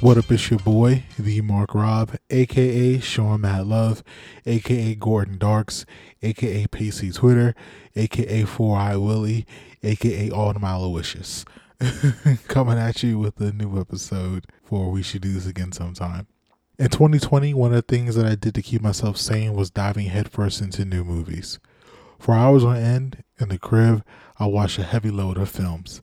What up, it's your boy, the Mark Rob, aka Sean Matt Love, aka Gordon Darks, aka Pacey Twitter, aka Four Eye Willie, aka All the Aloysius. Coming at you with a new episode for We Should Do This Again Sometime. In 2020, one of the things that I did to keep myself sane was diving headfirst into new movies. For hours on end, in the crib, I watched a heavy load of films.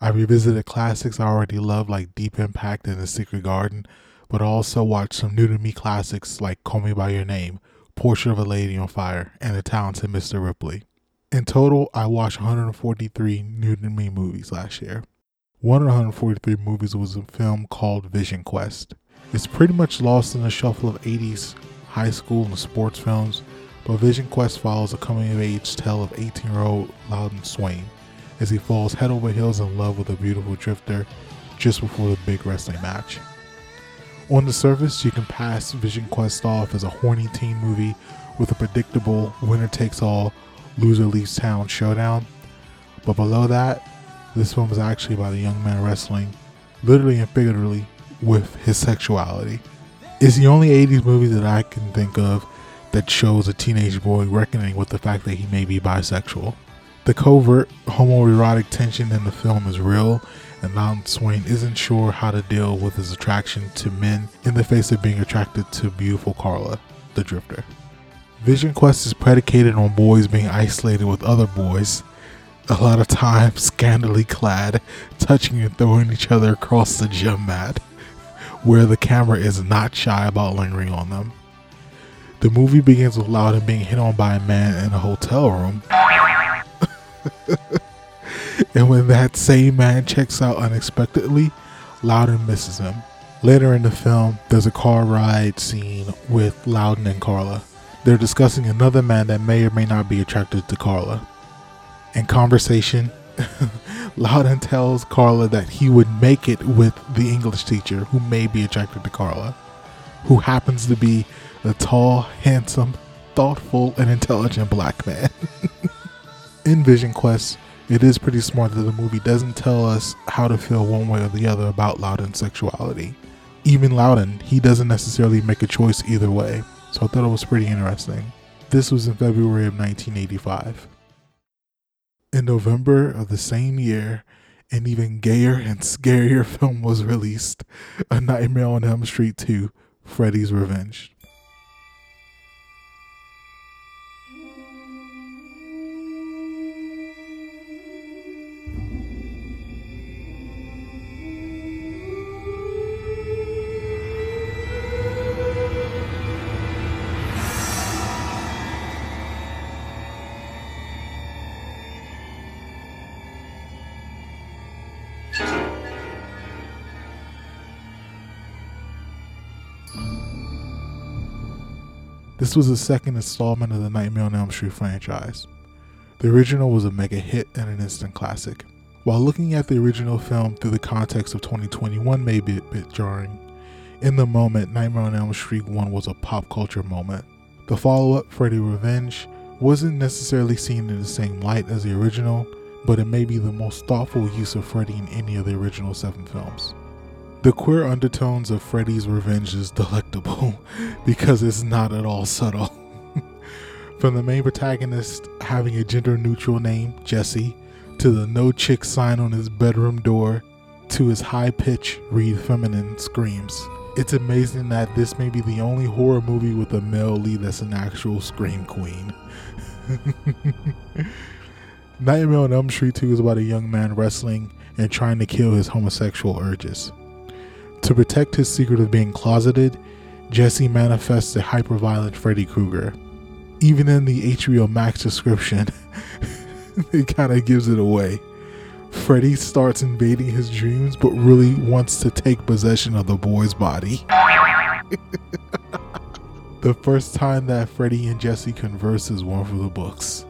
I revisited classics I already loved like Deep Impact and The Secret Garden, but also watched some new to me classics like Call Me By Your Name, Portrait of a Lady on Fire, and The Talented Mr. Ripley. In total, I watched 143 new to me movies last year. One of the 143 movies was a film called Vision Quest. It's pretty much lost in the shuffle of 80s high school and sports films, but Vision Quest follows a coming of age tale of 18 year old Loudon Swain as he falls head over heels in love with a beautiful drifter just before the big wrestling match. On the surface, you can pass Vision Quest off as a horny teen movie with a predictable winner takes all, loser leaves town showdown. But below that, this film is actually about a young man wrestling, literally and figuratively, with his sexuality. It's the only 80s movie that I can think of that shows a teenage boy reckoning with the fact that he may be bisexual. The covert homoerotic tension in the film is real, and Loudon Swain isn't sure how to deal with his attraction to men in the face of being attracted to beautiful Carla, the drifter. Vision Quest is predicated on boys being isolated with other boys, a lot of times scantily clad, touching and throwing each other across the gym mat, where the camera is not shy about lingering on them. The movie begins with Loudon being hit on by a man in a hotel room and when that same man checks out unexpectedly, Loudon misses him. Later in the film, there's a car ride scene with Loudon and Carla. They're discussing another man that may or may not be attracted to Carla. In conversation, Loudon tells Carla that he would make it with the English teacher who may be attracted to Carla, who happens to be a tall, handsome, thoughtful, and intelligent black man. in Vision Quest, it is pretty smart that the movie doesn't tell us how to feel one way or the other about Loudon's sexuality. Even Loudon, he doesn't necessarily make a choice either way, so I thought it was pretty interesting. This was in February of 1985. In November of the same year, an even gayer and scarier film was released A Nightmare on Elm Street 2 Freddy's Revenge. This was the second installment of the Nightmare on Elm Street franchise. The original was a mega hit and an instant classic. While looking at the original film through the context of 2021 may be a bit jarring, in the moment, Nightmare on Elm Street 1 was a pop culture moment. The follow up, Freddy Revenge, wasn't necessarily seen in the same light as the original, but it may be the most thoughtful use of Freddy in any of the original seven films. The queer undertones of Freddy's Revenge is delectable because it's not at all subtle. From the main protagonist having a gender neutral name, Jesse, to the no chick sign on his bedroom door, to his high pitched, read feminine screams. It's amazing that this may be the only horror movie with a male lead that's an actual scream queen. Nightmare on Elm Street 2 is about a young man wrestling and trying to kill his homosexual urges. To protect his secret of being closeted, Jesse manifests a hyperviolent Freddy Krueger. Even in the HBO Max description, it kind of gives it away. Freddy starts invading his dreams, but really wants to take possession of the boy's body. the first time that Freddy and Jesse converse is one for the books.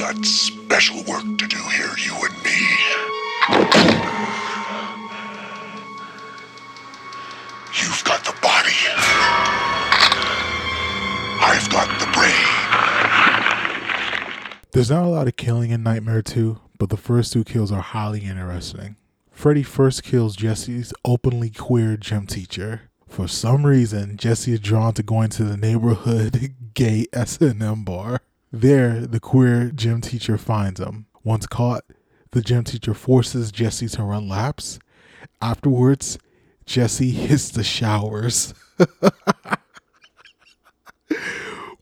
Got special work to do here, you and me. You've got the body. I've got the brain. There's not a lot of killing in Nightmare 2, but the first two kills are highly interesting. Freddy first kills Jesse's openly queer gym teacher. For some reason, Jesse is drawn to going to the neighborhood gay S&M bar. There, the queer gym teacher finds him. Once caught, the gym teacher forces Jesse to run laps. Afterwards, Jesse hits the showers.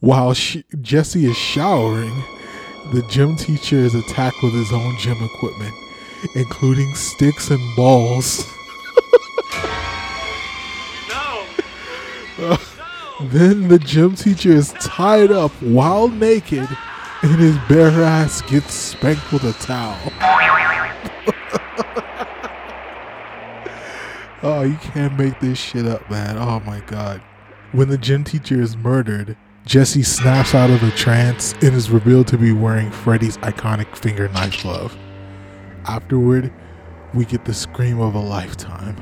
While she, Jesse is showering, the gym teacher is attacked with his own gym equipment, including sticks and balls. No. Then the gym teacher is tied up while naked, and his bare ass gets spanked with a towel. oh, you can't make this shit up, man. Oh my god. When the gym teacher is murdered, Jesse snaps out of a trance and is revealed to be wearing Freddy's iconic finger knife glove. Afterward, we get the scream of a lifetime.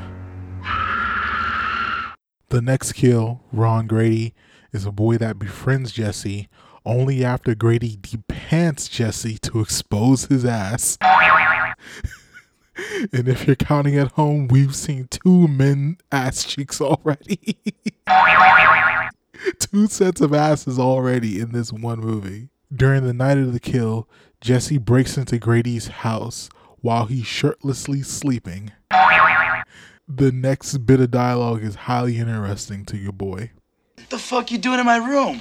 The next kill, Ron Grady, is a boy that befriends Jesse only after Grady depants Jesse to expose his ass. and if you're counting at home, we've seen two men ass cheeks already. two sets of asses already in this one movie. During the night of the kill, Jesse breaks into Grady's house while he's shirtlessly sleeping. The next bit of dialogue is highly interesting to your boy. What the fuck you doing in my room?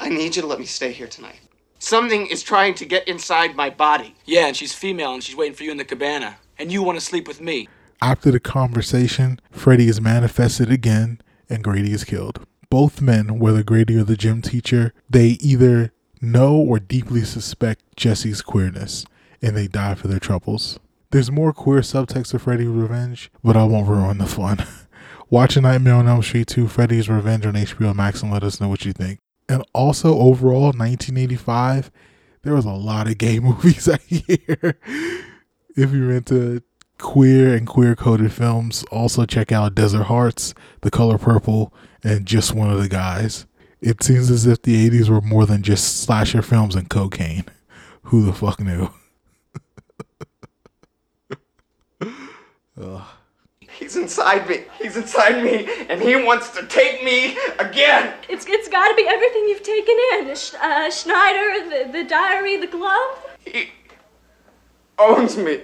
I need you to let me stay here tonight. Something is trying to get inside my body. Yeah, and she's female and she's waiting for you in the cabana. And you want to sleep with me. After the conversation, Freddy is manifested again and Grady is killed. Both men, whether Grady or the gym teacher, they either know or deeply suspect Jesse's queerness and they die for their troubles. There's more queer subtext to Freddy's Revenge, but I won't ruin the fun. Watch A Nightmare on Elm Street 2 Freddy's Revenge on HBO Max and let us know what you think. And also, overall, 1985, there was a lot of gay movies that year. if you're into queer and queer coded films, also check out Desert Hearts, The Color Purple, and Just One of the Guys. It seems as if the 80s were more than just slasher films and cocaine. Who the fuck knew? He's inside me. He's inside me, and he wants to take me again. It's it's got to be everything you've taken in. Uh, Schneider, the, the diary, the glove. He owns me.